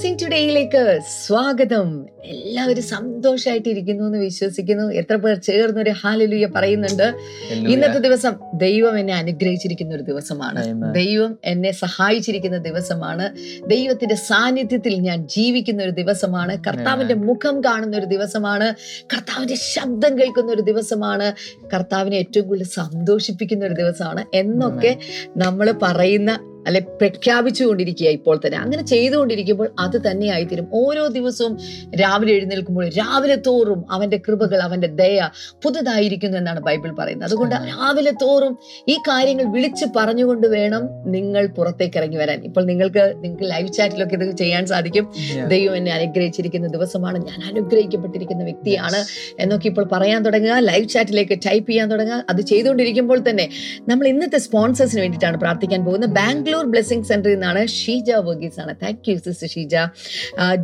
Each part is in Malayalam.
ബ്ലെസ്സിങ് ടുഡേയിലേക്ക് സ്വാഗതം. എല്ലാവരും സന്തോഷമായിട്ടിരിക്കുന്നു എന്ന് വിശ്വസിക്കുന്നു. എത്ര പേർ ചേർന്ന് ഒരു ഹാലലുയ പറയുന്നുണ്ട് ഇന്നത്തെ ദിവസം ദൈവം എന്നെ അനുഗ്രഹിച്ചിരിക്കുന്ന ഒരു ദിവസമാണ്. ദൈവം എന്നെ സഹായിച്ചിരിക്കുന്ന ദിവസമാണ്. ദൈവത്തിന്റെ സാന്നിധ്യത്തിൽ ഞാൻ ജീവിക്കുന്ന ഒരു ദിവസമാണ്. കർത്താവിന്റെ മുഖം കാണുന്ന ഒരു ദിവസമാണ്. കർത്താവിന്റെ ശബ്ദം കേൾക്കുന്ന ഒരു ദിവസമാണ്. കർത്താവിനെ ഏറ്റവും കൂടുതൽ സന്തോഷിപ്പിക്കുന്ന ഒരു ദിവസമാണ്. എന്നൊക്കെ നമ്മൾ പറയുന്ന അല്ലെ പ്രഖ്യാപിച്ചുകൊണ്ടിരിക്കുക ഇപ്പോൾ തന്നെ. അങ്ങനെ ചെയ്തുകൊണ്ടിരിക്കുമ്പോൾ അത് തന്നെയായി തീരും ഓരോ ദിവസവും രാവിലെ എഴുന്നേൽക്കുമ്പോൾ രാവിലെ തോറും അവന്റെ കൃപകൾ അവന്റെ ദയ പുതുതായിരിക്കുന്നു എന്നാണ് ബൈബിൾ പറയുന്നത്. അതുകൊണ്ട് രാവിലെ തോറും ഈ കാര്യങ്ങൾ വിളിച്ച് പറഞ്ഞുകൊണ്ട് വേണം നിങ്ങൾ പുറത്തേക്ക് ഇറങ്ങി വരാൻ. ഇപ്പോൾ നിങ്ങൾക്ക് നിങ്ങൾക്ക് ലൈവ് ചാറ്റിലൊക്കെ ഇത് ചെയ്യാൻ സാധിക്കും. ദൈവം എന്നെ അനുഗ്രഹിച്ചിരിക്കുന്ന ദിവസമാണ്. ഞാൻ അനുഗ്രഹിക്കപ്പെട്ടിരിക്കുന്ന വ്യക്തിയാണ് എന്നൊക്കെ ഇപ്പോൾ പറയാൻ തുടങ്ങുക. ലൈവ് ചാറ്റിലേക്ക് ടൈപ്പ് ചെയ്യാൻ തുടങ്ങുക. അത് ചെയ്തുകൊണ്ടിരിക്കുമ്പോൾ തന്നെ നമ്മൾ ഇന്നത്തെ സ്പോൺസേഴ്സിന് വേണ്ടിയിട്ടാണ് പ്രാർത്ഥിക്കാൻ പോകുന്നത്. ബാംഗ്ലൂർ ബ്ലെസ്സിംഗ് സെന്ററിൽ നിന്നാണ് ഷീജ വർഗീസ് ആണ്. Thank you sister Sheeja.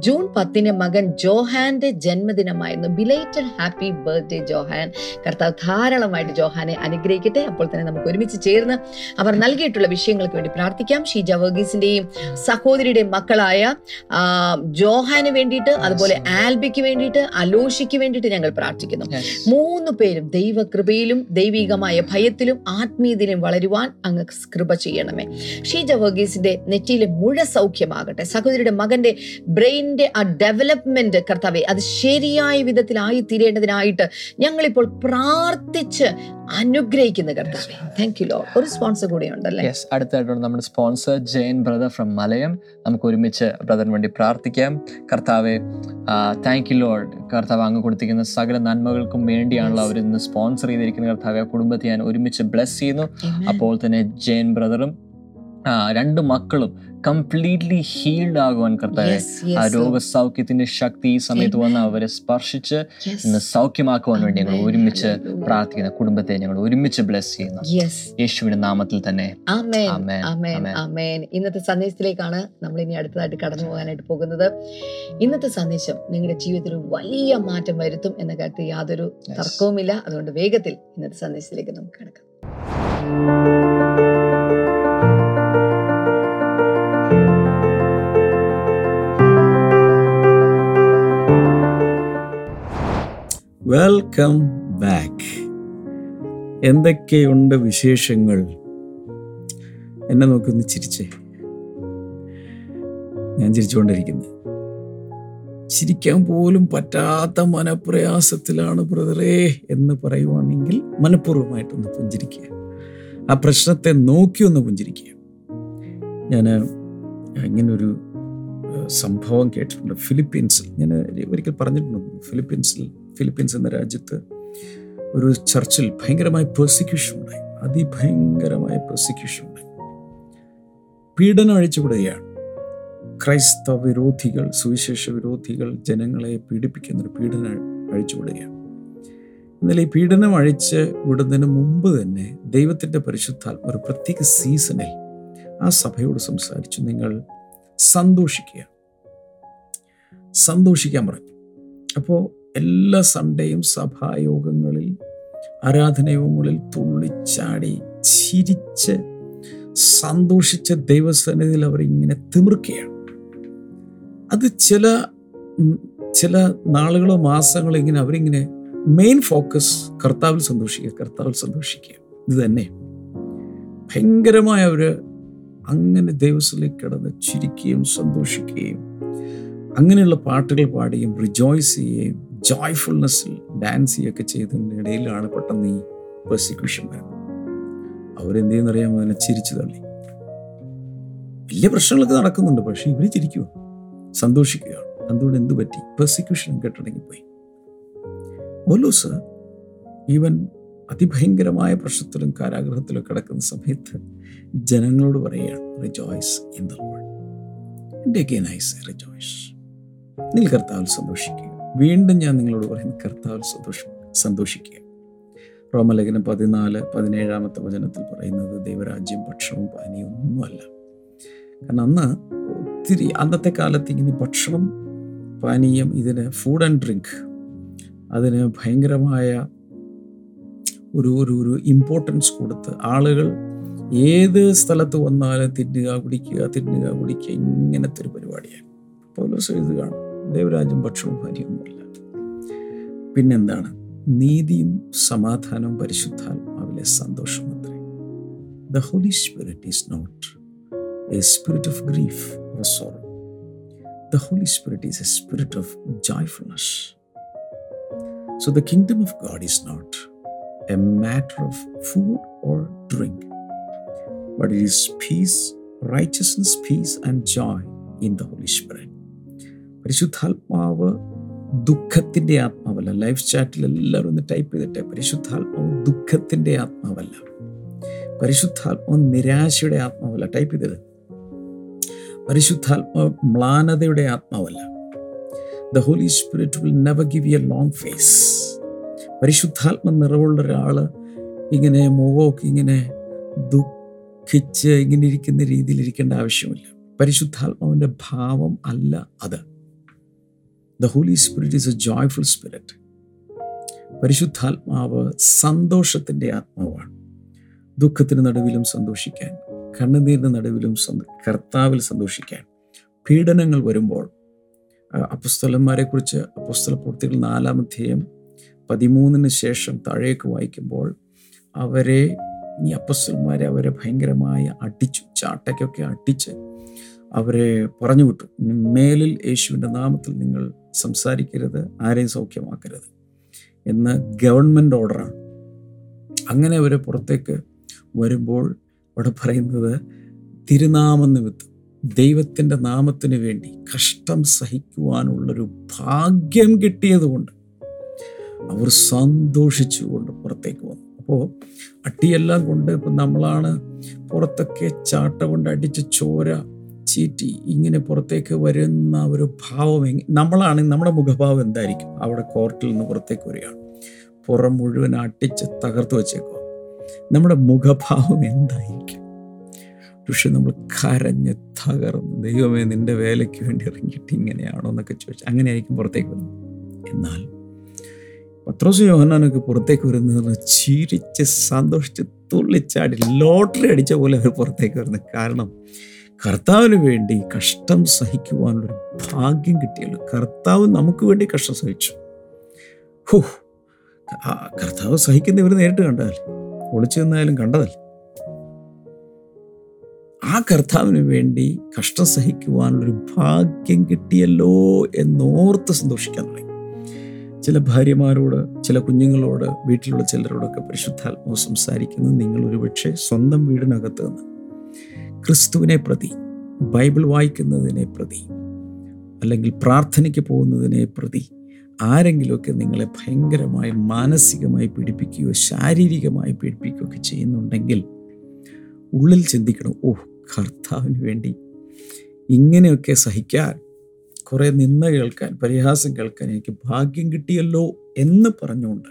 June പത്തിന് മകൻ ജോഹാന്റെ ജന്മദിനമായിരുന്നു. Belated happy birthday Johan. കർത്താവ് ധാരാളമായിട്ട് ജോഹാനെ അനുഗ്രഹിക്കട്ടെ. അപ്പോൾ തന്നെ നമുക്ക് ഒരുമിച്ച് ചേർന്ന് അവർ നൽകിയിട്ടുള്ള വിഷയങ്ങൾക്ക് വേണ്ടി പ്രാർത്ഥിക്കാം. ഷീജ വർഗീസിന്റെയും സഹോദരിയുടെയും മക്കളായ ജോഹാന് വേണ്ടിയിട്ട് അതുപോലെ ആൽബിക്ക് വേണ്ടിയിട്ട് അലോഷിക്ക് വേണ്ടിയിട്ട് ഞങ്ങൾ പ്രാർത്ഥിക്കുന്നു. മൂന്ന് പേരും ദൈവകൃപയിലും ദൈവികമായ ഭയത്തിലും ആത്മീയതയിലും വളരുവാൻ അങ്ങ് കൃപ ചെയ്യണമേ. ഷീജ വർഗീസിന്റെ നെറ്റിയിലെ മുഴ സൗഖ്യമാകട്ടെ. സഹോദരിയുടെ മകന്റെ ബ്രെയിനിന്റെ ആ ഡെവലപ്മെന്റ് കർത്താവെ അത് ശരിയായ വിധത്തിലായി തീരേണ്ടതിനായിട്ട് ഞങ്ങളിപ്പോൾ പ്രാർത്ഥിച്ച് അനുഗ്രഹിക്കുന്ന കർത്താവെ. താങ്ക് യു ലോ ഒരു സ്പോൺസർ കൂടെ ഉണ്ടല്ലേ യെസ് അടുത്തായിട്ടുണ്ട് നമ്മുടെ sponsor Jayan brother from Malayam നമുക്ക് ഒരുമിച്ച് ബ്രദറിന് വേണ്ടി പ്രാർത്ഥിക്കാം. കർത്താവെ താങ്ക് യു ലോഡ് കർത്താവ് അങ്ങ് കൊടുത്തിരിക്കുന്ന സകല നന്മകൾക്കും വേണ്ടിയാണല്ലോ അവർ ഇന്ന് സ്പോൺസർ ചെയ്തിരിക്കുന്ന കർത്താവെ ആ കുടുംബത്തെ ഞാൻ ഒരുമിച്ച് ബ്ലെസ് ചെയ്യുന്നു. അപ്പോൾ തന്നെ ജയൻ ബ്രദറും രണ്ട് മക്കളും കംപ്ലീറ്റ്ലി ഹീൽഡ് ആകുവാൻ കർത്താവെ. ആ. രോഗസൗഖ്യത്തിന്റെ ശക്തി ഈ സമയത്ത് വന്ന് അവരെ സ്പർശിച്ച്. ഇന്ന് സൗഖ്യമാക്കുവാൻ വേണ്ടി ഞങ്ങൾ ഒരുമിച്ച്. പ്രാർത്ഥിക്കുന്ന കുടുംബത്തെ ഞങ്ങൾ ഒരുമിച്ച് ബ്ലെസ് ചെയ്യുന്നു. യേശുവിന്റെ നാമത്തിൽ തന്നെ. ഇന്നത്തെ സന്ദേശത്തിലേക്കാണ് നമ്മൾ ഇനി അടുത്തതായിട്ട് കടന്നു പോകാനായിട്ട് പോകുന്നത്. ഇന്നത്തെ സന്ദേശം നിങ്ങളുടെ ജീവിതത്തിൽ വലിയ മാറ്റം വരുത്തും എന്ന കാര്യത്തിൽ യാതൊരു. തർക്കവുമില്ല. അതുകൊണ്ട് വേഗത്തിൽ ഇന്നത്തെ സന്ദേശത്തിലേക്ക് നമുക്ക് കിടക്കാം. വെൽക്കം ബാക്ക് എന്തൊക്കെയുണ്ട് വിശേഷങ്ങൾ? എന്നെ നോക്കി ഒന്ന് ചിരിച്ചേ. ഞാൻ ചിരിച്ചുകൊണ്ടിരിക്കുന്നു. ചിരിക്കാൻ പോലും പറ്റാത്ത മനപ്രയാസത്തിലാണ് ബ്രദറേ എന്ന് പറയുവാണെങ്കിൽ മനഃപൂർവമായിട്ടൊന്ന് പുഞ്ചിരിക്കുക. ആ പ്രശ്നത്തെ നോക്കി ഒന്ന് പുഞ്ചിരിക്കുക. ഞാൻ ഇങ്ങനൊരു സംഭവം കേട്ടിട്ടുണ്ട്. ഫിലിപ്പീൻസിൽ ഞാൻ ഒരിക്കൽ പറഞ്ഞിട്ടുണ്ട്? ഫിലിപ്പീൻസിൽ ഫിലിപ്പീൻസ് എന്ന രാജ്യത്ത് ഒരു ചർച്ചിൽ ഭയങ്കരമായ പ്രോസിക്യൂഷൻ ഉണ്ടായി. അതിഭയങ്കരമായ പ്രോസിക്യൂഷൻ ഉണ്ടായി. പീഡനം അഴിച്ചുവിടുകയാണ് ക്രൈസ്തവ വിരോധികൾ സുവിശേഷ വിരോധികൾ ജനങ്ങളെ പീഡിപ്പിക്കുന്ന ഒരു പീഡനം അഴിച്ചുവിടുകയാണ് എന്നാൽ ഈ പീഡനം അഴിച്ച് വിടുന്നതിന് മുമ്പ് തന്നെ ദൈവത്തിന്റെ പരിശുദ്ധാത്മ ഒരു പ്രത്യേക സീസണിൽ ആ സഭയോട് സംസാരിച്ചു. നിങ്ങൾ സന്തോഷിക്കുക. സന്തോഷിക്കാൻ പറഞ്ഞു. അപ്പോൾ എല്ലാ സൺഡേയും സഭായോഗങ്ങളിൽ ആരാധനയോഗങ്ങളിൽ തുള്ളിച്ചാടി ചിരിച്ച് സന്തോഷിച്ച ദൈവസന്നിധിയിൽ അവരിങ്ങനെ തിമിർക്കുകയാണ്. അത് ചില ചില നാളുകളോ മാസങ്ങളോ ഇങ്ങനെ അവരിങ്ങനെ മെയിൻ ഫോക്കസ് കർത്താവിൽ സന്തോഷിക്കുക കർത്താവിൽ സന്തോഷിക്കുക. ഇത് തന്നെ. ഭയങ്കരമായ അവർ അങ്ങനെ ദൈവത്തിലേക്ക് കിടന്ന് ചിരിക്കുകയും സന്തോഷിക്കുകയും അങ്ങനെയുള്ള പാട്ടുകൾ പാടുകയും റിജോയ്സ് ചെയ്യുകയും ജോയ്ഫുൾനെസ്സിൽ ഡാൻസ് ചെയ്യുകയൊക്കെ ചെയ്തതിന്റെ ഇടയിലാണ് പെട്ടെന്ന് ഈ പെർസിക്യൂഷൻ വരുന്നത്. അവരെന്ത് ചെയ്യുന്നറിയാമോ അതിനെ ചിരിച്ചു തള്ളി. വലിയ പ്രശ്നങ്ങളൊക്കെ നടക്കുന്നുണ്ട് പക്ഷേ ഇവർ ചിരിക്കുക സന്തോഷിക്കുകയാണ്. അതുകൊണ്ട് എന്ത് പറ്റി? പെർസിക്യൂഷൻ കെട്ടടങ്ങിപ്പോയി. ഓലോസ് ഈവൻ അതിഭയങ്കരമായ പ്രശ്നത്തിലും കാരാഗ്രഹത്തിലും കിടക്കുന്ന സമയത്ത് ജനങ്ങളോട് പറയുകയാണ് റിജോയ്സ് ഇൻ ദ ലോഡ് എന്റെ ഒക്കെ നൈസ് റിജോയ്സ് നിൽ കർത്താവിൽ സന്തോഷിക്കുക വീണ്ടും ഞാൻ നിങ്ങളോട് പറയുന്നു കർത്താവിൽ സന്തോഷം സന്തോഷിക്കുക റോമലേഖനം പതിനാല് പതിനേഴാമത്തെ വചനത്തിൽ പറയുന്നത് ദൈവരാജ്യം ഭക്ഷണവും പാനീയവും ഒന്നുമല്ല. കാരണം അന്ന് ഒത്തിരി അന്നത്തെ കാലത്ത് ഇങ്ങനെ ഭക്ഷണം പാനീയം ഇതിന് ഫുഡ് ആൻഡ് ഡ്രിങ്ക് അതിന് ഭയങ്കരമായ ഒരു ഒരു ഒരു ഇമ്പോർട്ടൻസ് കൊടുത്ത് ആളുകൾ ഏത് സ്ഥലത്ത് വന്നാലും തിന്നുക കുടിക്കുക തിന്നുക കുടിക്കുക ഇങ്ങനത്തെ ഒരു പരിപാടിയാണ് പൗലോസ് എഴുതുകയാണ് ദൈവരാജ്യം ഭക്ഷണവും ഭാര്യയൊന്നുമല്ല പിന്നെന്താണ്? നീതിയും സമാധാനവും പരിശുദ്ധാത്മാവിലെ സന്തോഷവും അത്രേ. The holy spirit is not a spirit of grief or sorrow the holy spirit is a spirit of joyfulness so the kingdom of God is not a matter of food or drink but it is peace, righteousness, peace, and joy in the Holy Spirit. പരിശുദ്ധാത്മാവ് ദുഃഖത്തിന്റെ ആത്മാവല്ല. ലൈഫ് ചാറ്റിൽ എല്ലാവരും ഒന്ന് ടൈപ്പ് ചെയ്തിട്ട് പരിശുദ്ധാത്മാവ് ദുഃഖത്തിന്റെ ആത്മാവല്ല. പരിശുദ്ധാത്മാവ് നിരാശയുടെ ആത്മാവല്ല. ടൈപ്പ് ചെയ്തത്. പരിശുദ്ധാത്മാവ് മ്ലാനതയുടെ ആത്മാവല്ല. The holy spirit will never give you a long face പരിശുദ്ധാത്മ നിറവുള്ള ഒരാൾ ഇങ്ങനെ മുഖമൊക്കെ ഇങ്ങനെ ദുഃഖിച്ച് ഇങ്ങനെ ഇരിക്കുന്ന രീതിയിൽ ഇരിക്കേണ്ട ആവശ്യമില്ല. പരിശുദ്ധാത്മാവിന്റെ ഭാവം അല്ല അത്. The holy spirit is a joyful spirit പരിശുദ്ധാത്മാവ് സന്തോഷത്തിന്റെ ആത്മാവാണ്. ദുഃഖത്തിന് നടുവിലും സന്തോഷിക്കാൻ കണ്ണുനീരിന് നടുവിലും സന്ത കർത്താവിൽ സന്തോഷിക്കാൻ പീഡനങ്ങൾ വരുമ്പോൾ അപ്പസ്തലന്മാരെ കുറിച്ച് അപ്പസ്തല പ്രവൃത്തികൾ നാലാമധ്യേയം പതിമൂന്നിന് ശേഷം താഴേക്ക് വായിക്കുമ്പോൾ അവരെ ഈ അപ്പസ്തലന്മാരെ അവരെ ഭയങ്കരമായി അടിച്ചു ചാട്ടയ്ക്കൊക്കെ അടിച്ച് അവരെ പറഞ്ഞു വിട്ടു. മേലിൽ യേശുവിന്റെ നാമത്തിൽ നിങ്ങൾ സംസാരിക്കരുത് ആരെയും സൗഖ്യമാക്കരുത്. എന്ന് ഗവൺമെന്റ് ഓർഡറാണ്. അങ്ങനെ അവർ പുറത്തേക്ക് വരുമ്പോൾ അവിടെ പറയുന്നത് തിരുനാമ നിമിത്തം ദൈവത്തിന്റെ നാമത്തിന് വേണ്ടി കഷ്ടം സഹിക്കുവാനുള്ളൊരു ഭാഗ്യം കിട്ടിയതുകൊണ്ട് അവർ സന്തോഷിച്ചുകൊണ്ട് പുറത്തേക്ക് വന്നു. അപ്പോൾ അട്ടിയെല്ലാം കൊണ്ട് ഇപ്പം നമ്മളാണ് പുറത്തൊക്കെ ചാട്ട കൊണ്ട് അടിച്ച് ചോര ചീറ്റി ഇങ്ങനെ പുറത്തേക്ക് വരുന്ന ഒരു ഭാവം നമ്മളാണെങ്കിൽ നമ്മുടെ മുഖഭാവം എന്തായിരിക്കും? അവിടെ കോർട്ടിൽ നിന്ന് പുറത്തേക്ക് വരികയാണ്. പുറം മുഴുവൻ അട്ടിച്ച് തകർത്ത് വെച്ചേക്കുക നമ്മുടെ മുഖഭാവം എന്തായിരിക്കും? പക്ഷെ നമ്മൾ കരഞ്ഞ് തകർന്ന് ദൈവമേ നിന്റെ വേലയ്ക്ക് വേണ്ടി ഇറങ്ങിയിട്ട് ഇങ്ങനെയാണോ? എന്നൊക്കെ ചോദിച്ചു അങ്ങനെയായിരിക്കും പുറത്തേക്ക് വരുന്നത്. എന്നാൽ പത്രോസ് യോഹനാനൊക്കെ പുറത്തേക്ക് വരുന്നത് ചിരിച്ച് സന്തോഷിച്ച് തുള്ളിച്ചാടി ലോട്ടറി അടിച്ച പോലെ അവർ പുറത്തേക്ക് വരുന്നത്. കാരണം കർത്താവിന് വേണ്ടി കഷ്ടം സഹിക്കുവാനുള്ളൊരു ഭാഗ്യം കിട്ടിയല്ലോ. കർത്താവ് നമുക്ക് വേണ്ടി കഷ്ടം സഹിച്ചു. ഹോ കർത്താവ് സഹിക്കുന്ന ഇവർ നേരിട്ട് കണ്ടതല്ലേ? ഒളിച്ചു നിന്നായാലും കണ്ടതല്ലേ? ആ കർത്താവിന് വേണ്ടി കഷ്ടം സഹിക്കുവാനുള്ളൊരു ഭാഗ്യം കിട്ടിയല്ലോ എന്നോർത്ത് സന്തോഷിക്കാൻ തുടങ്ങി. ചില ഭാര്യമാരോട് ചില കുഞ്ഞുങ്ങളോട് വീട്ടിലുള്ള ചിലരോടൊക്കെ പരിശുദ്ധാത്മാവ് സംസാരിക്കുന്നത് നിങ്ങൾ ഒരുപക്ഷെ സ്വന്തം വീടിനകത്ത് നിന്ന് ക്രിസ്തുവിനെ പ്രതി ബൈബിൾ വായിക്കുന്നതിനെ പ്രതി അല്ലെങ്കിൽ പ്രാർത്ഥനയ്ക്ക് പോകുന്നതിനെ പ്രതി ആരെങ്കിലുമൊക്കെ നിങ്ങളെ ഭയങ്കരമായി മാനസികമായി പീഡിപ്പിക്കുകയോ ശാരീരികമായി പീഡിപ്പിക്കുകയോ ഒക്കെ ചെയ്യുന്നുണ്ടെങ്കിൽ ഉള്ളിൽ ചിന്തിക്കണം ഓ കർത്താവിന് വേണ്ടി ഇങ്ങനെയൊക്കെ സഹിക്കാൻ കുറേ നിന്ന കേൾക്കാൻ പരിഹാസം കേൾക്കാൻ എനിക്ക് ഭാഗ്യം കിട്ടിയല്ലോ എന്ന് പറഞ്ഞുകൊണ്ട്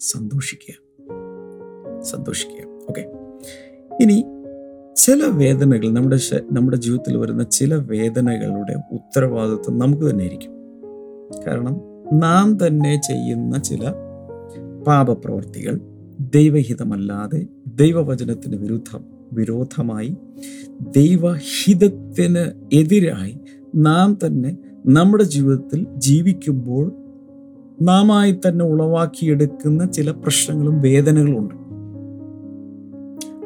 സന്തോഷിക്കുക. സന്തോഷിക്കുക. ഓക്കെ. ഇനി ചില വേദനകൾ നമ്മുടെ നമ്മുടെ ജീവിതത്തിൽ വരുന്ന ചില വേദനകളുടെ ഉത്തരവാദിത്വം നമുക്ക് തന്നെ ഇരിക്കും കാരണം നാം തന്നെ ചെയ്യുന്ന ചില പാപപ്രവർത്തികൾ ദൈവഹിതമല്ലാതെ ദൈവവചനത്തിന് വിരുദ്ധം വിരോധമായി ദൈവഹിതത്തിന് എതിരായി നാം തന്നെ നമ്മുടെ ജീവിതത്തിൽ ജീവിക്കുമ്പോൾ നാമായി തന്നെ ഉളവാക്കിയെടുക്കുന്ന ചില പ്രശ്നങ്ങളും വേദനകളും ഉണ്ട്.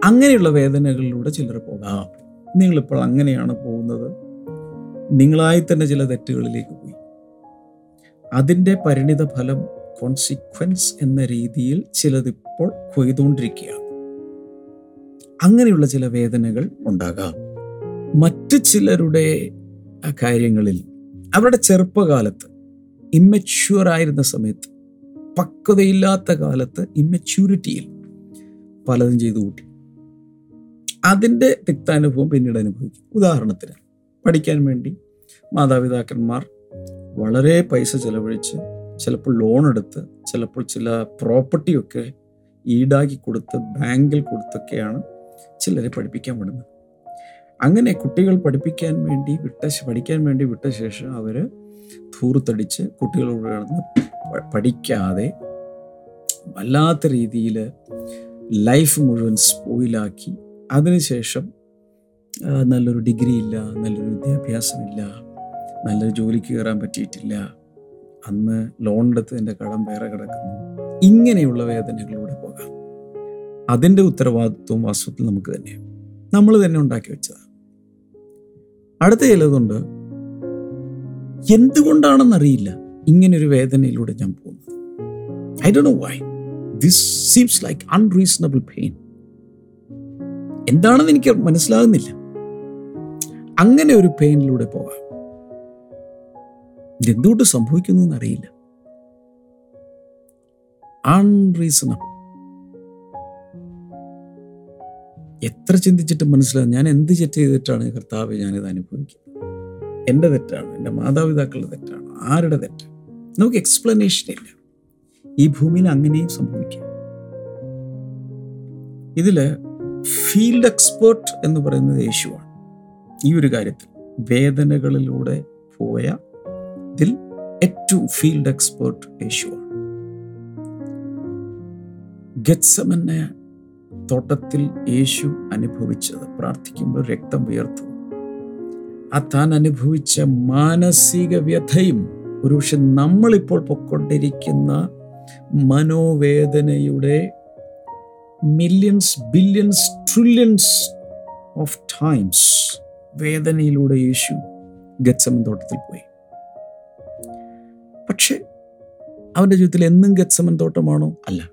അങ്ങനെയുള്ള വേദനകളിലൂടെ ചിലർ പോകാം. നിങ്ങളിപ്പോൾ അങ്ങനെയാണ് പോകുന്നത്. നിങ്ങളായി തന്നെ ചില തെറ്റുകളിലേക്ക് പോയി. അതിന്റെ പരിണിത ഫലം കോൺസിക്വൻസ് എന്ന രീതിയിൽ ചിലതിപ്പോൾ കൊയ്തുകൊണ്ടിരിക്കുകയാണ്. അങ്ങനെയുള്ള ചില വേദനകൾ ഉണ്ടാകാം. മറ്റ് ചിലരുടെ കാര്യങ്ങളിൽ അവരുടെ ചെറുപ്പകാലത്ത് ഇമ്മച്യൂർ ആയിരുന്ന സമയത്ത് പക്വതയില്ലാത്ത കാലത്ത് ഇമ്മച്യൂരിറ്റിയിൽ പലതും ചെയ്തു കൂട്ടി അതിന്റെ തിക്താനുഭവം പിന്നീട് അനുഭവിക്കും. ഉദാഹരണത്തിന് പഠിക്കാൻ വേണ്ടി മാതാപിതാക്കന്മാർ വളരെ പൈസ ചിലവഴിച്ച് ചിലപ്പോൾ ലോൺ എടുത്ത് ചിലപ്പോൾ ചില പ്രോപ്പർട്ടിയൊക്കെ ഈടാക്കി കൊടുത്ത് ബാങ്കിൽ കൊടുത്തൊക്കെയാണ് ചിലരെ പഠിപ്പിക്കാൻ വിടുന്നത്. അങ്ങനെ കുട്ടികൾ പഠിപ്പിക്കാൻ വേണ്ടി വിട്ട പഠിക്കാൻ വേണ്ടി വിട്ട ശേഷം അവർ ധൂർത്തടിച്ച് കുട്ടികളോട് കിടന്ന് പഠിക്കാതെ വല്ലാത്ത രീതിയിൽ ലൈഫ് മുഴുവൻ സ്പോയിലാക്കി അതിനുശേഷം നല്ലൊരു ഡിഗ്രി ഇല്ല നല്ലൊരു വിദ്യാഭ്യാസമില്ല നല്ലൊരു ജോലിക്ക് കയറാൻ പറ്റിയിട്ടില്ല. അന്ന് ലോൺ എടുത്തതിന്റെ കടം വേറെ കിടക്കുന്നു. ഇങ്ങനെയുള്ള വേദനകളിലൂടെ പോകാം. അതിന്റെ ഉത്തരവാദിത്വം വാസ്തവത്തിൽ നമുക്ക് തന്നെയാണ് നമ്മൾ തന്നെ ഉണ്ടാക്കി വെച്ചതാണ്. അടുത്ത ചിലതുണ്ട്. എന്തുകൊണ്ടാണെന്നറിയില്ല. ഇങ്ങനൊരു വേദനയിലൂടെ ഞാൻ പോകുന്നത്. I Dr know why this seems like unreasonable pain എന്താണെന്ന് എനിക്ക് മനസ്സിലാകുന്നില്ല. അങ്ങനെ ഒരു പെയിനിലൂടെ പോകാം ഇതെന്തുകൊണ്ട് സംഭവിക്കുന്നു എന്നറിയില്ല അൺറീസണബിൾ എത്ര ചിന്തിച്ചിട്ട് മനസ്സിലാകും ഞാൻ എന്ത് തെറ്റ് ചെയ്തിട്ടാണ് കർത്താവ് ഞാനിത് അനുഭവിക്കുന്നത്? എന്റെ തെറ്റാണ്? എന്റെ മാതാപിതാക്കളുടെ തെറ്റാണ്? ആരുടെ തെറ്റ്? നമുക്ക് എക്സ്പ്ലനേഷൻ ഇല്ല. ഈ ഭൂമിയിൽ അങ്ങനെയും സംഭവിക്കാം. ഇതിൽ ഫീൽഡ് എക്സ്പേർട്ട് എന്ന് പറയുന്നത് യേശുവാണ്. ഈ ഒരു കാര്യത്തിൽ വേദനകളിലൂടെ പോയ ഇതിൽ ഏറ്റവും ഫീൽഡ് എക്സ്പേർട്ട് യേശുവാണ്. ഗത്സമന്നെ തോട്ടത്തിൽ യേശു അനുഭവിച്ചത് പ്രാർത്ഥിക്കുമ്പോൾ രക്തം ഉയർത്തു. ആ താൻ അനുഭവിച്ച മാനസിക വ്യഥയും ഒരുപക്ഷെ നമ്മളിപ്പോൾ പൊക്കൊണ്ടിരിക്കുന്ന മനോവേദനയുടെ millions billions trillions of times വേദനയിലൂടെ യേശു ഗച്ചമൻ തോട്ടത്തിൽ പോയി. പക്ഷെ അവന്റെ ജീവിതത്തിൽ എന്നും ഗച്ചമൻ തോട്ടമാണോ? അല്ല.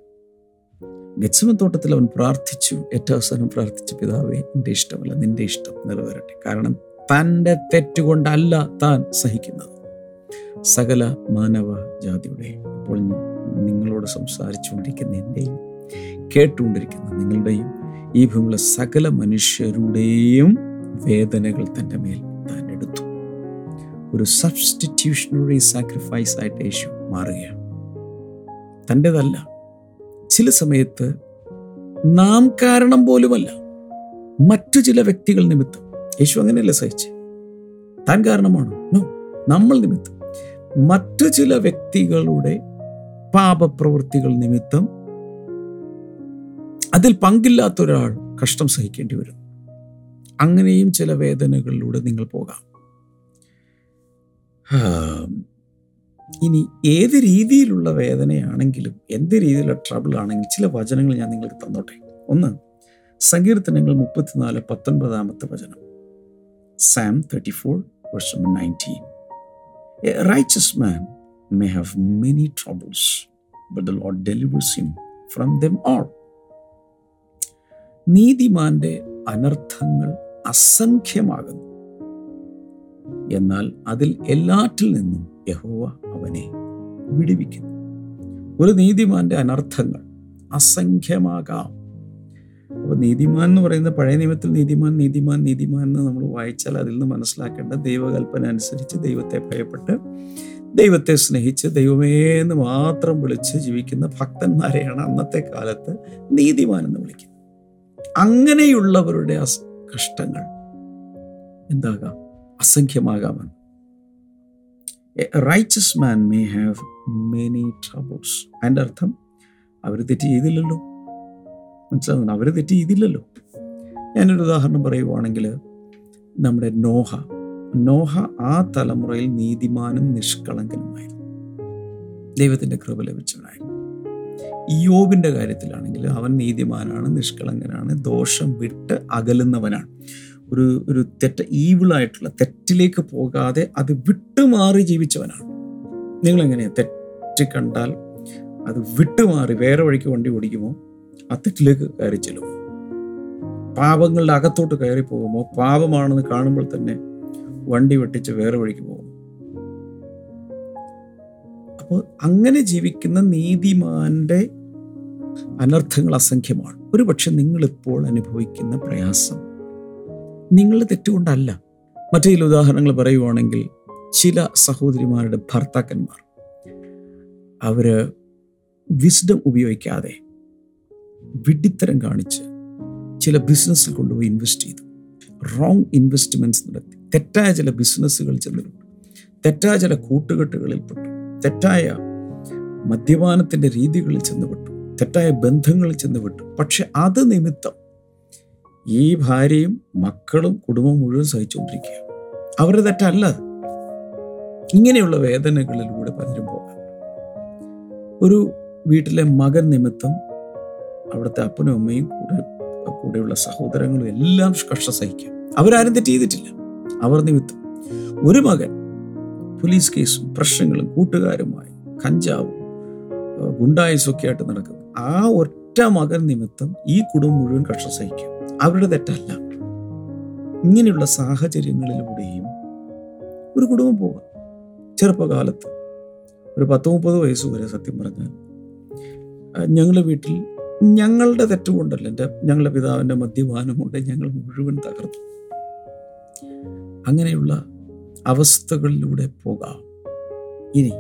ഗച്ചമൻ തോട്ടത്തിൽ അവൻ പ്രാർത്ഥിച്ചു ഏറ്റവും അവസാനം പ്രാർത്ഥിച്ചു പിതാവേ എന്റെ ഇഷ്ടമല്ല നിന്റെ ഇഷ്ടം നിറവേറട്ടെ. കാരണം തന്റെ തെറ്റുകൊണ്ടല്ല താൻ സഹിക്കുന്നത്. സകല മാനവ ജാതിയുടെ ഇപ്പോൾ നിങ്ങളോട് സംസാരിച്ചുകൊണ്ടിരിക്കുന്ന എന്റെയും കേട്ടുകൊണ്ടിരിക്കുന്ന. നിങ്ങളുടെയും ഈ ഭൂമിയിലെ സകല മനുഷ്യരുടെയും വേദനകൾ തന്റെ മേൽ താൻ എടുത്തു. ഒരു സബ്സ്റ്റിറ്റ്യൂഷണറി സാക്രിഫൈസ് ആയിട്ട് യേശു മാറുകയാണ്. തന്റെതല്ല. ചില സമയത്ത് നാം കാരണം പോലുമല്ല. മറ്റു ചില വ്യക്തികൾ നിമിത്തം. യേശു അങ്ങനെയല്ല സഹിച്ച്? താൻ കാരണമാണ്? നോ നമ്മൾ നിമിത്തം. മറ്റു ചില വ്യക്തികളുടെ പാപപ്രവൃത്തികൾ നിമിത്തം അതിൽ പങ്കില്ലാത്ത ഒരാൾ കഷ്ടം സഹിക്കേണ്ടി വരും. അങ്ങനെയും ചില വേദനകളിലൂടെ നിങ്ങൾ പോകാം. ഇനി ഏത് രീതിയിലുള്ള വേദനയാണെങ്കിലും എന്ത് രീതിയിലുള്ള ട്രബിൾ ആണെങ്കിലും ചില വചനങ്ങൾ ഞാൻ നിങ്ങൾക്ക് തന്നോട്ടെ. ഒന്ന് സങ്കീർത്തനങ്ങൾ മുപ്പത്തിനാല് പത്തൊൻപതാമത്തെ വചനം. സാം തേർട്ടി ഫോർ വർഷം nineteen a riches man may have many troubles but the Lord delivers him from them all നീതിമാന്റെ അനർത്ഥങ്ങൾ അസംഖ്യമാകുന്നു. എന്നാൽ അതിൽ എല്ലാറ്റിൽ നിന്നും യഹോവ അവനെ വിടുവിക്കുന്നു. ഒരു നീതിമാന്റെ അനർത്ഥങ്ങൾ അസംഖ്യമാകാം. അപ്പൊ നീതിമാൻ എന്ന് പറയുന്ന പഴയ നിയമത്തിൽ നീതിമാൻ നീതിമാൻ നീതിമാൻ എന്ന് നമ്മൾ വായിച്ചാൽ അതിൽ നിന്ന് മനസ്സിലാക്കേണ്ട ദൈവകൽപ്പന അനുസരിച്ച് ദൈവത്തെ ഭയപ്പെട്ട് ദൈവത്തെ സ്നേഹിച്ച് ദൈവമേ എന്ന് മാത്രം വിളിച്ച് ജീവിക്കുന്ന ഭക്തന്മാരെയാണ് അന്നത്തെ കാലത്ത് നീതിമാൻ എന്ന് വിളിക്കുന്നത്. അങ്ങനെയുള്ളവരുടെ കഷ്ടങ്ങൾ എന്താകാം? അസംഖ്യമാകാമെന്ന്. Riches man may have many troubles അതിന്റെ അർത്ഥം അവർ തെറ്റ് ചെയ്തില്ലല്ലോ. മനസ്സിലാകുന്നു അവർ തെറ്റ് ചെയ്തില്ലല്ലോ. ഞാനൊരു ഉദാഹരണം പറയുവാണെങ്കിൽ നമ്മുടെ നോഹ. നോഹ ആ തലമുറയിൽ നീതിമാനും നിഷ്കളങ്കനുമായിരുന്നു. ദൈവത്തിന്റെ കൃപ ലഭിച്ചവനായിരുന്നു. യോബിന്റെ കാര്യത്തിലാണെങ്കിൽ അവൻ നീതിമാനാണ് നിഷ്കളങ്കനാണ് ദോഷം വിട്ട് അകലുന്നവനാണ്. ഒരു ഒരു തെറ്റ് ഈവിളായിട്ടുള്ള തെറ്റിലേക്ക് പോകാതെ അത് വിട്ടുമാറി ജീവിച്ചവനാണ്. നിങ്ങളെങ്ങനെയാണ് തെറ്റ് കണ്ടാൽ അത് വിട്ടുമാറി വേറെ വഴിക്ക് വണ്ടി ഓടിക്കുമോ? ആ തെറ്റിലേക്ക് കയറി ചെല്ലുമോ? പാപങ്ങളുടെ അകത്തോട്ട് കയറി പോകുമോ? പാപമാണെന്ന് കാണുമ്പോൾ തന്നെ വണ്ടി വെട്ടിച്ച് വേറെ വഴിക്ക് പോകും അപ്പോൾ അങ്ങനെ ജീവിക്കുന്ന നീതിമാന്റെ അനർത്ഥങ്ങൾ അസംഖ്യമാണ്. ഒരുപക്ഷെ നിങ്ങളിപ്പോൾ അനുഭവിക്കുന്ന പ്രയാസം നിങ്ങളുടെ തെറ്റുകൊണ്ടല്ല. മറ്റു ചില ഉദാഹരണങ്ങൾ പറയുവാണെങ്കിൽ ചില സഹോദരിമാരുടെ ഭർത്താക്കന്മാർ അവർ വിസ്ഡം ഉപയോഗിക്കാതെ വിഡിത്തരം കാണിച്ച് ചില ബിസിനസ്സിൽ കൊണ്ടുപോയി ഇൻവെസ്റ്റ് ചെയ്തു. റോങ് ഇൻവെസ്റ്റ്മെന്റ്സ് നടത്തി. തെറ്റായ ചില ബിസിനസ്സുകൾ ചെന്നിട്ടുണ്ട് തെറ്റായ ചില കൂട്ടുകെട്ടുകളിൽ പെട്ടു തെറ്റായ മദ്യപാനത്തിന്റെ രീതികളിൽ ചെന്നുപെട്ടു. തെറ്റായ ബന്ധങ്ങളിൽ ചെന്നുപെട്ടു. പക്ഷെ അത് നിമിത്തം ഈ ഭാര്യയും മക്കളും കുടുംബം മുഴുവൻ സഹിച്ചുകൊണ്ടിരിക്കുക അവരുടെ തെറ്റല്ല. ഇങ്ങനെയുള്ള വേദനകളിലൂടെ പലരും പോകാം ഒരു വീട്ടിലെ മകൻ നിമിത്തം അവിടുത്തെ അപ്പനും അമ്മയും കൂടെ കൂടെയുള്ള സഹോദരങ്ങളും എല്ലാം കഷ്ട സഹിക്കുക. അവരാരും തെറ്റ് ചെയ്തിട്ടില്ല. അവർ നിമിത്തം ഒരു മകൻ പോലീസ് കേസും പ്രശ്നങ്ങളും കൂട്ടുകാരുമായി കഞ്ചാവും ഏഹ് ഗുണ്ടായുസും ഒക്കെ ആയിട്ട് നടക്കുന്നു. ആ ഒറ്റ മകൻ നിമിത്തം ഈ കുടുംബം മുഴുവൻ കക്ഷ സഹിക്കും. അവരുടെ തെറ്റല്ല. ഇങ്ങനെയുള്ള സാഹചര്യങ്ങളിലൂടെയും ഒരു കുടുംബം പോകാം ചെറുപ്പകാലത്ത് ഒരു പത്ത് മുപ്പത് വയസ്സ് വരെ സത്യം പറഞ്ഞാൽ ഞങ്ങളുടെ വീട്ടിൽ ഞങ്ങളുടെ തെറ്റുകൊണ്ടല്ല എന്റെ ഞങ്ങളുടെ പിതാവിന്റെ മദ്യപാനം കൊണ്ട് ഞങ്ങൾ മുഴുവൻ തകർന്നു. അങ്ങനെയുള്ള അവസ്ഥകളിലൂടെ പോകാം. ഇനി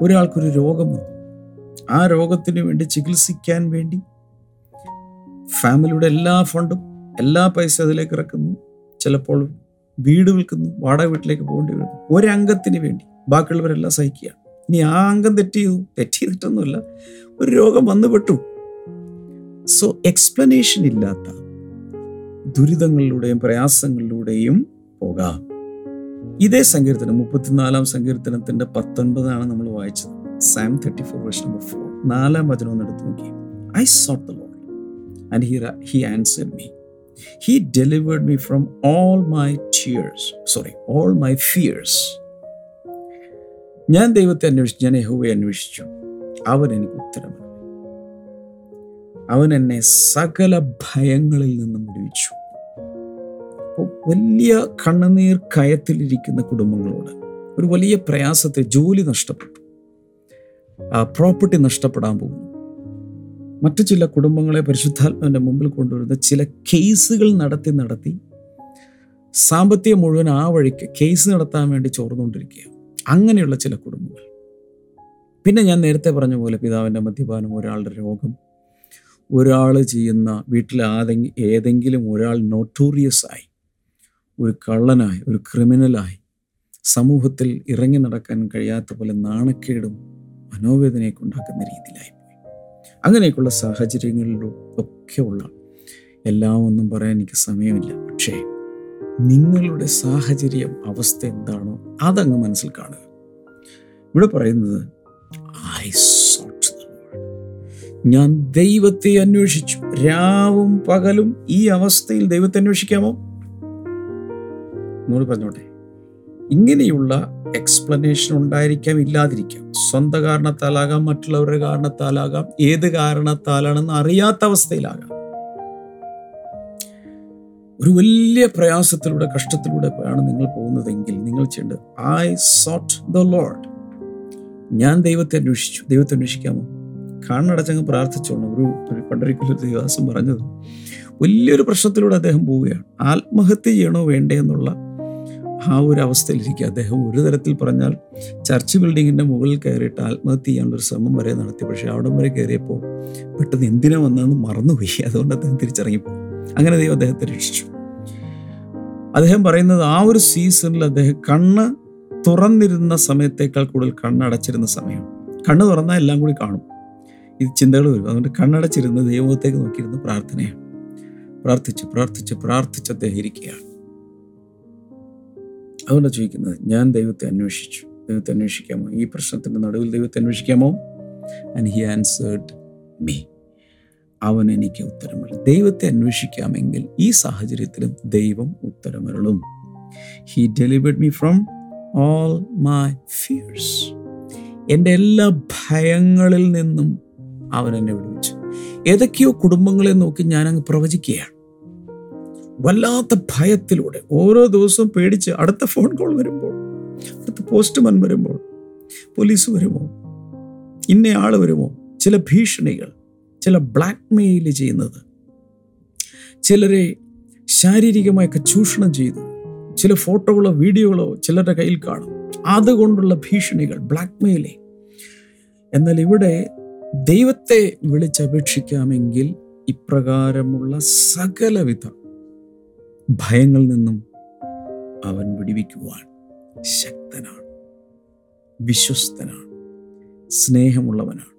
ഒരാൾക്കൊരു രോഗം വന്നു ആ രോഗത്തിന് വേണ്ടി ചികിത്സിക്കാൻ വേണ്ടി ഫാമിലിയുടെ എല്ലാ ഫണ്ടും എല്ലാ പൈസ അതിലേക്ക് ഇറക്കുന്നു. ചിലപ്പോൾ വീട് വിൽക്കുന്നു വാടക വീട്ടിലേക്ക് പോകേണ്ടി വരുന്നു ഒരംഗത്തിന് വേണ്ടി ബാക്കിയുള്ളവരെല്ലാം സഹിക്കുകയാണ്. ഇനി ആ അംഗം തെറ്റ് ചെയ്തു തെറ്റ് ചെയ്തിട്ടൊന്നുമില്ല ഒരു രോഗം വന്നുപെട്ടു സോ എക്സ്പ്ലനേഷൻ ഇല്ലാത്ത ദുരിതങ്ങളിലൂടെയും പ്രയാസങ്ങളിലൂടെയും പോകാം. ഇതേ സങ്കീർത്തനം മുപ്പത്തിനാലാം സങ്കീർത്തനത്തിന്റെ പത്തൊൻപതാണ് നമ്മൾ വായിച്ചത്. Psalm thirty four verse number four നാലാം വചനം ഒന്ന് എടുത്ത് നോക്കി. I sought the Lord and he he answer me he delivered me from all my tears sorry all my fears ഞാൻ ദൈവത്തെ അന്വേഷിച്ചു ഞാൻ യഹോവയെ അന്വേഷിച്ചു. അവൻ എനിക്ക് ഉത്തരം നൽകി. അവൻ എന്നെ സകല ഭയങ്ങളിൽ നിന്നും വിടുവിച്ചു. അപ്പോൾ വലിയ കണ്ണുനീർ കയത്തിലിരിക്കുന്ന കുടുംബങ്ങളോട് ഒരു വലിയ പ്രയാസത്തെ ജോലി നഷ്ടപ്പെട്ടു. പ്രോപ്പർട്ടി നഷ്ടപ്പെടാൻ പോകുന്നു. മറ്റു ചില കുടുംബങ്ങളെ പരിശുദ്ധാത്മാവിന്റെ മുമ്പിൽ കൊണ്ടുവരുന്ന ചില കേസുകൾ നടത്തി നടത്തി സാമ്പത്തികം മുഴുവൻ ആ വഴിക്ക് കേസ് നടത്താൻ വേണ്ടി ചോർന്നുകൊണ്ടിരിക്കുക അങ്ങനെയുള്ള ചില കുടുംബങ്ങൾ. പിന്നെ ഞാൻ നേരത്തെ പറഞ്ഞ പോലെ പിതാവിന്റെ മദ്യപാനം ഒരാളുടെ രോഗം ഒരാൾ ചെയ്യുന്ന വീട്ടിൽ ആതെ ഏതെങ്കിലും ഒരാൾ നോട്ടോറിയസ് ആയി. ഒരു കള്ളനായി ഒരു ക്രിമിനലായി സമൂഹത്തിൽ ഇറങ്ങി നടക്കാൻ കഴിയാത്ത പോലെ നാണക്കേടും മനോവേദനയൊക്കെ ഉണ്ടാക്കുന്ന രീതിയിലായി അങ്ങനെയൊക്കെയുള്ള സാഹചര്യങ്ങളിലും ഒക്കെ ഉള്ള എല്ലാം ഒന്നും പറയാൻ എനിക്ക് സമയമില്ല. പക്ഷേ നിങ്ങളുടെ സാഹചര്യം അവസ്ഥ എന്താണോ അതങ്ങ് മനസ്സിൽ കാണുക. ഇവിടെ പറയുന്നത് ഐ. ഞാൻ ദൈവത്തെ അന്വേഷിച്ചു. രാവും പകലും ഈ അവസ്ഥയിൽ ദൈവത്തെ അന്വേഷിക്കാമോ? എന്നോട് പറഞ്ഞോട്ടെ. ഇങ്ങനെയുള്ള എക്സ്പ്ലനേഷൻ ഉണ്ടായിരിക്കാം ഇല്ലാതിരിക്കാം. സ്വന്തം കാരണത്താലാകാം മറ്റുള്ളവരുടെ കാരണത്താലാകാം ഏത് കാരണത്താലാണെന്ന് അറിയാത്ത അവസ്ഥയിലാകാം. ഒരു വലിയ പ്രയാസത്തിലൂടെ കഷ്ടത്തിലൂടെ ആണ് നിങ്ങൾ പോകുന്നതെങ്കിൽ നിങ്ങൾ ചെയ്യേണ്ടത് ഐ സോട്ട് ദ ലോഡ് ഞാൻ ദൈവത്തെ അന്വേഷിച്ചു. ദൈവത്തെ അന്വേഷിക്കാമോ? കണ്ണടച്ചങ്ങ് പ്രാർത്ഥിച്ചോണം. ഒരു ഒരു പണ്ടൊരിക്കലും ദേവാസം പറഞ്ഞത് വലിയൊരു പ്രശ്നത്തിലൂടെ അദ്ദേഹം പോവുകയാണ്. ആത്മഹത്യ ചെയ്യണോ വേണ്ടേ എന്നുള്ള ആ ഒരു അവസ്ഥയിലിരിക്കുക. അദ്ദേഹം ഒരു തരത്തിൽ പറഞ്ഞാൽ ചർച്ച് ബിൽഡിങ്ങിന്റെ മുകളിൽ കയറിയിട്ട് ആത്മഹത്യ ചെയ്യാനുള്ള ഒരു ശ്രമം വരെ നടത്തി. പക്ഷേ അവിടം വരെ കയറിയപ്പോൾ പെട്ടെന്ന് എന്തിനാ വന്നതെന്ന് മറന്നുപോയി. അതുകൊണ്ട് അദ്ദേഹം തിരിച്ചിറങ്ങിപ്പോയി. അങ്ങനെ ദൈവം അദ്ദേഹത്തെ രക്ഷിച്ചു. അദ്ദേഹം പറയുന്നത് ആ ഒരു സീസണിൽ അദ്ദേഹം കണ്ണ് തുറന്നിരുന്ന സമയത്തേക്കാൾ കൂടുതൽ കണ്ണടച്ചിരുന്ന സമയം. കണ്ണ് തുറന്നാൽ എല്ലാം കൂടി കാണും. ഇത് ചിന്തകൾ വരും. അതുകൊണ്ട് കണ്ണടച്ചിരുന്ന് ദൈവത്തേക്ക് നോക്കിയിരുന്ന പ്രാർത്ഥനയാണ്. പ്രാർത്ഥിച്ച് പ്രാർത്ഥിച്ച് പ്രാർത്ഥിച്ച് അദ്ദേഹം ഇരിക്കുകയാണ്. അതുകൊണ്ടാണ് ചോദിക്കുന്നത് ഞാൻ ദൈവത്തെ അന്വേഷിച്ചു. ദൈവത്തെ അന്വേഷിക്കാമോ? ഈ പ്രശ്നത്തിന്റെ നടുവിൽ ദൈവത്തെ അന്വേഷിക്കാമോ? ആൻഡ് ഹി ആൻസേർഡ് മീ അവൻ എനിക്ക് ഉത്തരമരുളും. ദൈവത്തെ അന്വേഷിക്കാമെങ്കിൽ ഈ സാഹചര്യത്തിലും ദൈവം ഉത്തരമരുളും. He delivered me from all my fears എന്റെ എല്ലാ ഭയങ്ങളിൽ നിന്നും അവൻ എന്നെ വിടുവിച്ചു. ഏതൊക്കെയോ കുടുംബങ്ങളെ നോക്കി ഞാനങ്ങ് പ്രവചിക്കുകയാണ്. വല്ലാത്ത ഭയത്തിലൂടെ ഓരോ ദിവസവും പേടിച്ച് അടുത്ത ഫോൺ കോൾ വരുമ്പോൾ അടുത്ത പോസ്റ്റ്മാൻ വരുമ്പോൾ പോലീസ് വരുമോ? ഇന്ന ആൾ വരുമോ? ചില ഭീഷണികൾ ചില ബ്ലാക്ക് മെയിൽ ചെയ്യുന്നത് ചിലരെ ശാരീരികമായൊക്കെ ചൂഷണം ചെയ്തു ചില ഫോട്ടോകളോ വീഡിയോകളോ ചിലരുടെ കയ്യിൽ കാണും. അതുകൊണ്ടുള്ള ഭീഷണികൾ ബ്ലാക്ക് എന്നാൽ ഇവിടെ ദൈവത്തെ വിളിച്ചപേക്ഷിക്കാമെങ്കിൽ ഇപ്രകാരമുള്ള സകലവിധ ഭയങ്ങളിൽ നിന്നും അവൻ വിടിവിക്കുവാൻ ശക്തനാണ് വിശ്വസ്തനാണ് സ്നേഹമുള്ളവനാണ്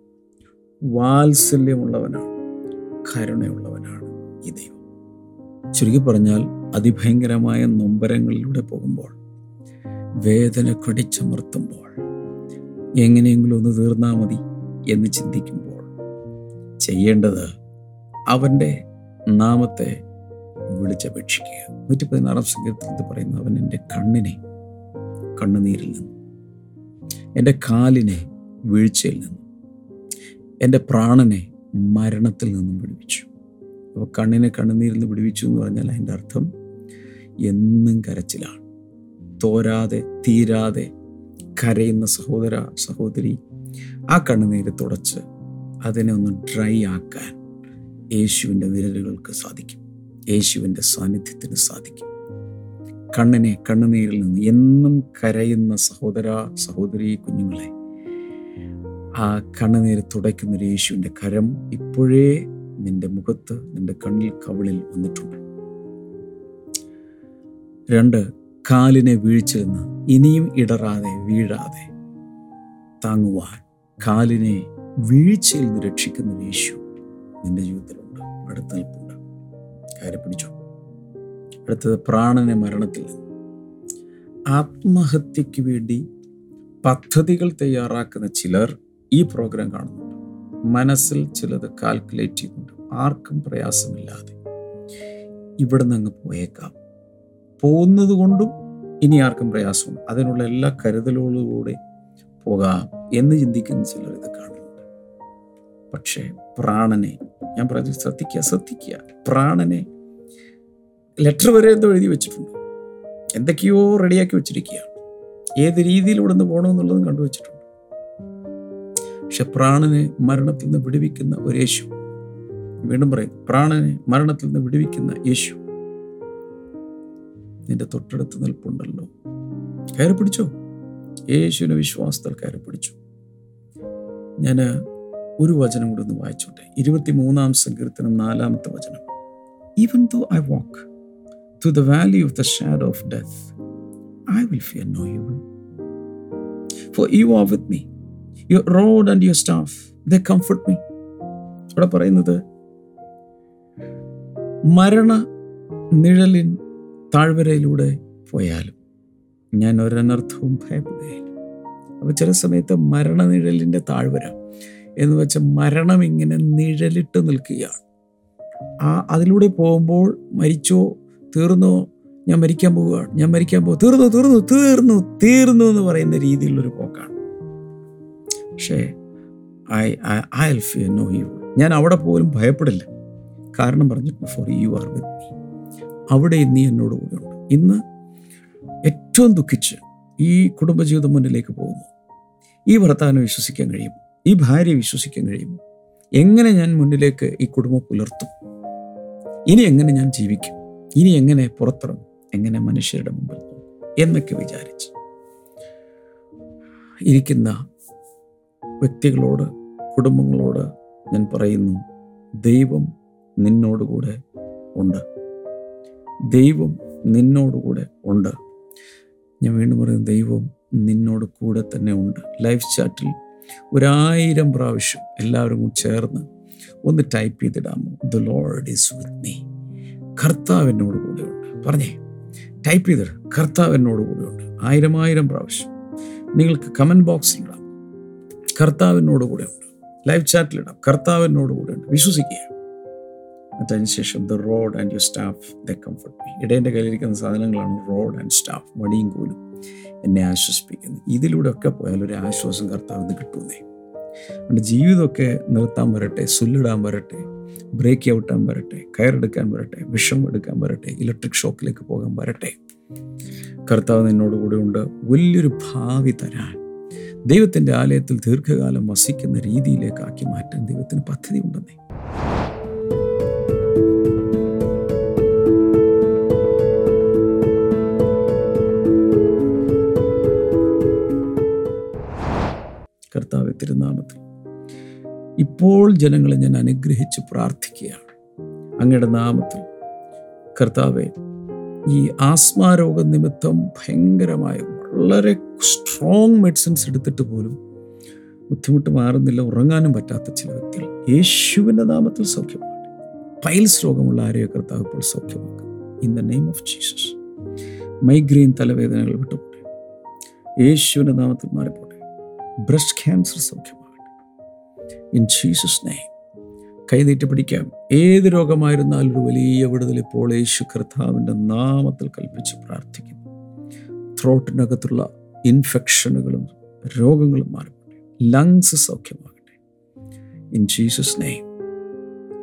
വാത്സല്യമുള്ളവനാണ് കരുണയുള്ളവനാണ് ഈ ദൈവം. ചുരുക്കി പറഞ്ഞാൽ അതിഭയങ്കരമായ നൊമ്പരങ്ങളിലൂടെ പോകുമ്പോൾ വേദന കടിച്ചമർത്തുമ്പോൾ എങ്ങനെയെങ്കിലും ഒന്ന് തീർന്നാൽ മതി എന്ന് ചിന്തിക്കുമ്പോൾ ചെയ്യേണ്ടത് അവന്റെ നാമത്തെ വിളിച്ചപേക്ഷിക്കുക. നൂറ്റി പതിനാറാം സങ്കീർത്തനത്തിൽ പറയുന്നു അവൻ എന്റെ കണ്ണിനെ കണ്ണുനീരിൽ നിന്നും എന്റെ കാലിനെ വീഴ്ചയിൽ നിന്നും എന്റെ പ്രാണനെ മരണത്തിൽ നിന്നും വിടുവിച്ചു. അപ്പോൾ കണ്ണിനെ കണ്ണുനീരിൽ നിന്ന് വിടുവിച്ചു എന്ന് പറഞ്ഞാൽ അതിന്റെ അർത്ഥം എന്നും കരച്ചിലാണ്. തോരാതെ തീരാതെ കരയുന്ന സഹോദര സഹോദരി ആ കണ്ണുനീര് തുടച്ച് അതിനെ ഒന്ന് ഡ്രൈ ആക്കാൻ യേശുവിന്റെ വിരലുകൾക്ക് സാധിക്കും. യേശുവിന്റെ സാന്നിധ്യത്തിന് സാധിക്കും. കണ്ണിനെ കണ്ണുനീരിൽ നിന്ന് എന്നും കരയുന്ന സഹോദര സഹോദരി കുഞ്ഞുങ്ങളെ ആ കണ്ണുനീര് തുടയ്ക്കുന്ന ഒരു യേശുവിന്റെ കരം ഇപ്പോഴേ നിന്റെ മുഖത്ത് നിന്റെ കണ്ണിൽ കവിളിൽ വന്നിട്ടുണ്ട്. രണ്ട് കാലിനെ വീഴ്ചയിൽ നിന്ന് ഇനിയും ഇടറാതെ വീഴാതെ താങ്ങുവാൻ കാലിനെ വീഴ്ചയിൽ നിന്ന് രക്ഷിക്കുന്ന യേശു നിന്റെ ജീവിതത്തിലുണ്ട്. അടുത്ത കാര്യം പിടിച്ചു. അടുത്തത് പ്രാണനെ മരണത്തിൽ. ആത്മഹത്യക്ക് വേണ്ടി പദ്ധതികൾ തയ്യാറാക്കുന്ന ചിലർ ഈ പ്രോഗ്രാം കാണുന്നുണ്ട്. മനസ്സിൽ ചിലത് കാൽക്കുലേറ്റ് ചെയ്യുന്നുണ്ട്. ആർക്കും പ്രയാസമില്ലാതെ. ഇവിടെ നിന്ന് അങ്ങ് പോയേക്കാം. പോകുന്നത് കൊണ്ടും ഇനി ആർക്കും പ്രയാസമുണ്ട് അതിനുള്ള എല്ലാ കരുതലുകളോടെ പോകാം എന്ന് ചിന്തിക്കുന്ന ചിലർ ഇത് കാണുന്നുണ്ട്. പക്ഷേ പ്രാണനെ ഞാൻ പറഞ്ഞു ശ്രദ്ധിക്കുക ശ്രദ്ധിക്കുക. പ്രാണനെ ലെറ്റർ വരെ എന്തോ എഴുതി വെച്ചിട്ടുണ്ട്. എന്തൊക്കെയോ റെഡിയാക്കി വെച്ചിരിക്കുകയാണ്. ഏത് രീതിയിൽ ഇവിടെ നിന്ന് പോകണമെന്നുള്ളതും കണ്ടുവച്ചിട്ടുണ്ട് പക്ഷെ പ്രാണനെ മരണത്തിൽ നിന്ന് വിടുവിക്കുന്ന ഒരു യേശു. വീണ്ടും പറയും പ്രാണനെ മരണത്തിൽ നിന്ന് വിടുവിക്കുന്ന യേശു. നിന്റെ തൊട്ടടുത്ത് നിൽപ്പുണ്ടല്ലോ. കയറി പിടിച്ചോ. യേശുവിനെ വിശ്വാസത്തിൽ കയറി പിടിച്ചു. ഞാൻ ഒരു വചനം കൂടെ ഒന്ന് വായിച്ചോട്ടെ. ഇരുപത്തി മൂന്നാം സങ്കീർത്തനം നാലാമത്തെ വചനം. Even though I walk to the valley of the shadow of death, I will fear no evil For you are with me. Your rod and your staff, they comfort me. ഇവിടെ പറയുന്നത് മരണ നിഴലിൻ താഴ്വരയിലൂടെ പോയാലും ഞാൻ ഒരനർത്ഥവും ഭയപ്പെടുകയില്ല അപ്പോൾ ചില സമയത്ത് മരണനിഴലിന്റെ താഴ്വര എന്ന് വെച്ചാൽ മരണം ഇങ്ങനെ നിഴലിട്ട് നിൽക്കുകയാണ് ആ അതിലൂടെ പോകുമ്പോൾ മരിച്ചോ തീർന്നോ ഞാൻ മരിക്കാൻ പോവുകയാണ്. ഞാൻ മരിക്കാൻ പോകും തീർന്നു തീർന്നു തീർന്നു തീർന്നു എന്ന് പറയുന്ന രീതിയിലുള്ളൊരു പോക്കാണ്. പക്ഷേ I I I fear no you ഞാൻ അവിടെ പോലും ഭയപ്പെടില്ല. കാരണം പറഞ്ഞിട്ട് for you are with me അവിടെ നീ എന്നോട് കൂടെ ഉണ്ട്. ഇന്ന് ഏറ്റവും ദുഃഖിച്ച് ഈ കുടുംബജീവിതം മുന്നിലേക്ക് പോകുമോ ഈ ഭർത്താവിനെ വിശ്വസിക്കാൻ കഴിയും ഈ ഭാര്യയെ വിശ്വസിക്കാൻ കഴിയും എങ്ങനെ ഞാൻ മുന്നിലേക്ക് ഈ കുടുംബം പുലർത്തും? ഇനി എങ്ങനെ ഞാൻ ജീവിക്കും? ഇനി എങ്ങനെ പുറത്തിറങ്ങും? എങ്ങനെ മനുഷ്യരുടെ മുമ്പിൽ എന്നൊക്കെ വിചാരിച്ച് ഇരിക്കുന്ന വ്യക്തികളോട് കുടുംബങ്ങളോട് ഞാൻ പറയുന്നു ദൈവം നിന്നോടുകൂടെ ഉണ്ട്. ദൈവം നിന്നോടുകൂടെ ഉണ്ട്. ഞാൻ വീണ്ടും പറയുന്നു ദൈവം നിന്നോട് കൂടെ തന്നെ ഉണ്ട്. ലൈഫ് ചാറ്റിൽ ഒരായിരം പ്രാവശ്യം എല്ലാവരും ചേർന്ന് ഒന്ന് type ചെയ്തിടാമോ? The Lord is with me കർത്താവ് എന്നോട് കൂടെ ഉണ്ട് പറഞ്ഞേ ടൈപ്പ് ചെയ്തിട്ട് കർത്താവ് എന്നോട് കൂടെ ഉണ്ട് ആയിരം ആയിരം പ്രാവശ്യം. നിങ്ങൾക്ക് കമന്റ് ബോക്സിലിടാം കർത്താവ് എന്നോട് കൂടെ ഉണ്ട് ലൈവ് ചാറ്റിലിടാം കർത്താവ് എന്നോട് കൂടെ ഉണ്ട് വിശ്വസിക്കുക. അതിന് ശേഷം the rod and your staff they comfort me ഇടേന്റെ കയ്യിലിരിക്കുന്ന സാധനങ്ങളാണ് റോഡ് ആൻഡ് സ്റ്റാഫ് മടിയും കൂലും എന്നെ ആശ്വസിപ്പിക്കുന്നു. ഇതിലൂടെ ഒക്കെ പോയാൽ ഒരു ആശ്വാസം കർത്താവിന് കിട്ടുന്നേ. അവന്റെ ജീവിതമൊക്കെ നിർത്താൻ വരട്ടെ സുല്ലിടാൻ വരട്ടെ. ബ്രേക്ക് ഔട്ടാൻ വരട്ടെ കയറെടുക്കാൻ വരട്ടെ വിഷം എടുക്കാൻ വരട്ടെ ഇലക്ട്രിക് ഷോക്കിലേക്ക് പോകാൻ വരട്ടെ. കർത്താവ് നിന്നോട് കൂടെ ഉണ്ട് വലിയൊരു ഭാവി തരാൻ. ദൈവത്തിന്റെ ആലയത്തിൽ ദീർഘകാലം വസിക്കുന്ന രീതിയിലേക്കാക്കി മാറ്റാൻ ദൈവത്തിന് പദ്ധതി ഉണ്ടെന്നേ. കർത്താവ് തിരുനാമത്തിൽ ഇപ്പോൾ ജനങ്ങളെ ഞാൻ അനുഗ്രഹിച്ച് പ്രാർത്ഥിക്കുകയാണ്. അങ്ങയുടെ നാമത്തിൽ കർത്താവെ ഈ ആസ്മാരോഗ നിമിത്തം ഭയങ്കരമായ വളരെ സ്ട്രോങ് മെഡിസിൻസ് എടുത്തിട്ട് പോലും ബുദ്ധിമുട്ട് മാറുന്നില്ല ഉറങ്ങാനും പറ്റാത്ത ചില വ്യക്തികൾ. യേശുവിന്റെ നാമത്തിൽ സൗഖ്യമാകട്ടെ. പൈൽസ് രോഗമുള്ള ആരെയോ കർത്താവ് ഇപ്പോൾ സൗഖ്യമാക്കും in the name of Jesus migraine തലവേദനകൾ വിട്ടുപോട്ടെ. യേശുവിന്റെ നാമത്തിൽ മാറിപ്പോട്ടെ. ബ്രസ്റ്റ് ക്യാൻസർ സൗഖ്യമാകട്ടെ. ഇൻ ജീസസ് നെയ്മ് കൈനീട്ടി പിടിക്കാം. ഏത് രോഗമായിരുന്നാലും ഒരു വലിയ വിടുതൽ ഇപ്പോൾ യേശു കർത്താവിന്റെ നാമത്തിൽ കൽപ്പിച്ച് പ്രാർത്ഥിക്കുന്നു. ത്രോട്ടിനകത്തുള്ള ഇൻഫെക്ഷനുകളും രോഗങ്ങളും മാറിപ്പോട്ടെ. ലങ്സ് സൗഖ്യമാകട്ടെ. ഇൻ ജീസസ് നെയ്മ്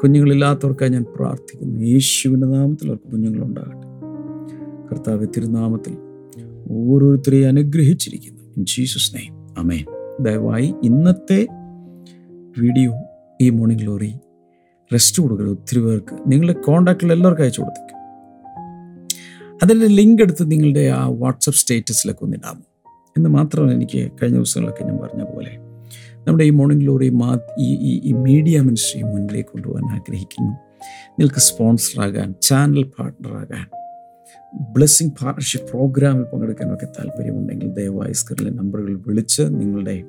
കുഞ്ഞുങ്ങളില്ലാത്തവർക്കായി ഞാൻ പ്രാർത്ഥിക്കുന്നു. യേശുവിന്റെ നാമത്തിൽ അവർക്ക് കുഞ്ഞുങ്ങളുണ്ടാകട്ടെ. കർത്താവ് തിരുനാമത്തിൽ ഓരോരുത്തരെയും അനുഗ്രഹിച്ചിരിക്കുന്നു. ഇൻ ജീസസ് നെയ്മ് അമേൻ ദയവായി ഇന്നത്തെ വീഡിയോ ഈ മോർണിംഗ് ഗ്ലോറി. റെസ്റ്റ് കൊടുക്കരുത് ഒത്തിരി പേർക്ക്. നിങ്ങളുടെ കോണ്ടാക്റ്റിൽ എല്ലാവർക്കും അയച്ചു കൊടുത്തേക്കും. അതിന്റെ ലിങ്ക് എടുത്ത് നിങ്ങളുടെ ആ വാട്സപ്പ് സ്റ്റേറ്റസിലൊക്കെ ഒന്നിടാമോ എന്ന് മാത്രമാണ് എനിക്ക് കഴിഞ്ഞ ദിവസങ്ങളൊക്കെ ഞാൻ പറഞ്ഞ പോലെ നമ്മുടെ ഈ മോർണിംഗ് ഗ്ലോറി മാ ഈ ഈ മീഡിയ മിനിസ്ട്രി മുന്നിലേക്ക് കൊണ്ടുപോകാൻ ആഗ്രഹിക്കുന്നു. നിങ്ങൾക്ക് സ്പോൺസറാകാൻ ചാനൽ പാർട്ട്ണറാകാൻ ബ്ലെസ്സിങ് പാർട്ണർഷിപ്പ് പ്രോഗ്രാമിൽ പങ്കെടുക്കാനൊക്കെ താല്പര്യമുണ്ടെങ്കിൽ ദയവായി സ്ക്രീനിലെ നമ്പറുകൾ വിളിച്ച് നിങ്ങളുടെ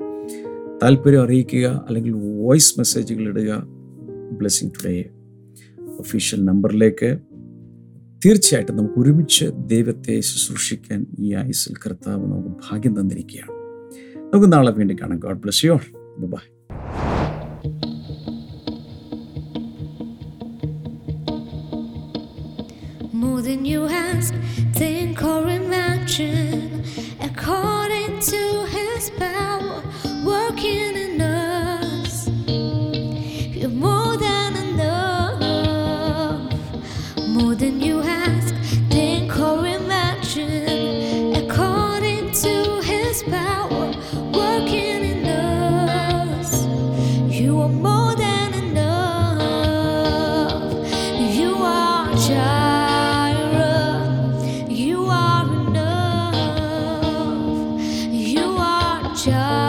താല്പര്യം അറിയിക്കുക അല്ലെങ്കിൽ വോയിസ് മെസ്സേജുകൾ ഇടുക. ബ്ലെസ്സിങ് ടുഡേ ഒഫീഷ്യൽ നമ്പറിലേക്ക് തീർച്ചയായിട്ടും നമുക്ക് ഒരുമിച്ച് ദൈവത്തെ ശുശ്രൂഷിക്കാൻ ഈ ആയുസിൽ കർത്താവ് നമുക്ക് ഭാഗ്യം തന്നിരിക്കുകയാണ്. നമുക്ക് നാളെ വീണ്ടും കാണാം. God bless you all bye More than you ask, think or imagine, according to His power. child.